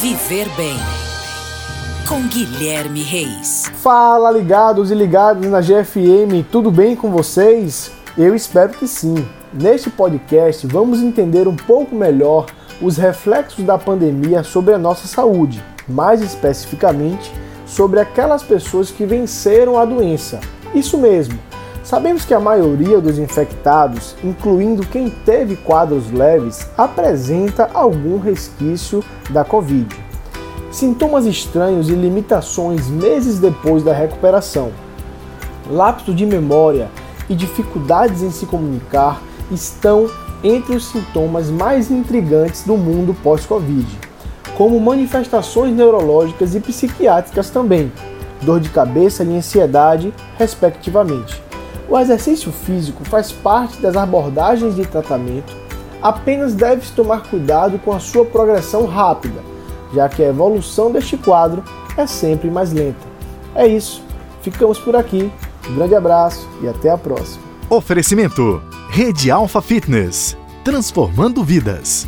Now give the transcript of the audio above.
Viver Bem. Com Guilherme Reis. Fala, ligados e ligados na GFM, tudo bem com vocês? Eu espero que sim. Neste podcast, vamos entender um pouco melhor os reflexos da pandemia sobre a nossa saúde, mais especificamente sobre aquelas pessoas que venceram a doença. Isso mesmo, Sabemos que a maioria dos infectados, incluindo quem teve quadros leves, apresenta algum resquício da Covid. Sintomas estranhos e limitações meses depois da recuperação. Lapso de memória e dificuldades em se comunicar estão entre os sintomas mais intrigantes do mundo pós-Covid, como manifestações neurológicas e psiquiátricas também, dor de cabeça e ansiedade, respectivamente. O exercício físico faz parte das abordagens de tratamento, apenas deve-se tomar cuidado com a sua progressão rápida, já que a evolução deste quadro é sempre mais lenta. É isso, ficamos por aqui, um grande abraço e até a próxima. Oferecimento: Rede Alfa Fitness transformando vidas.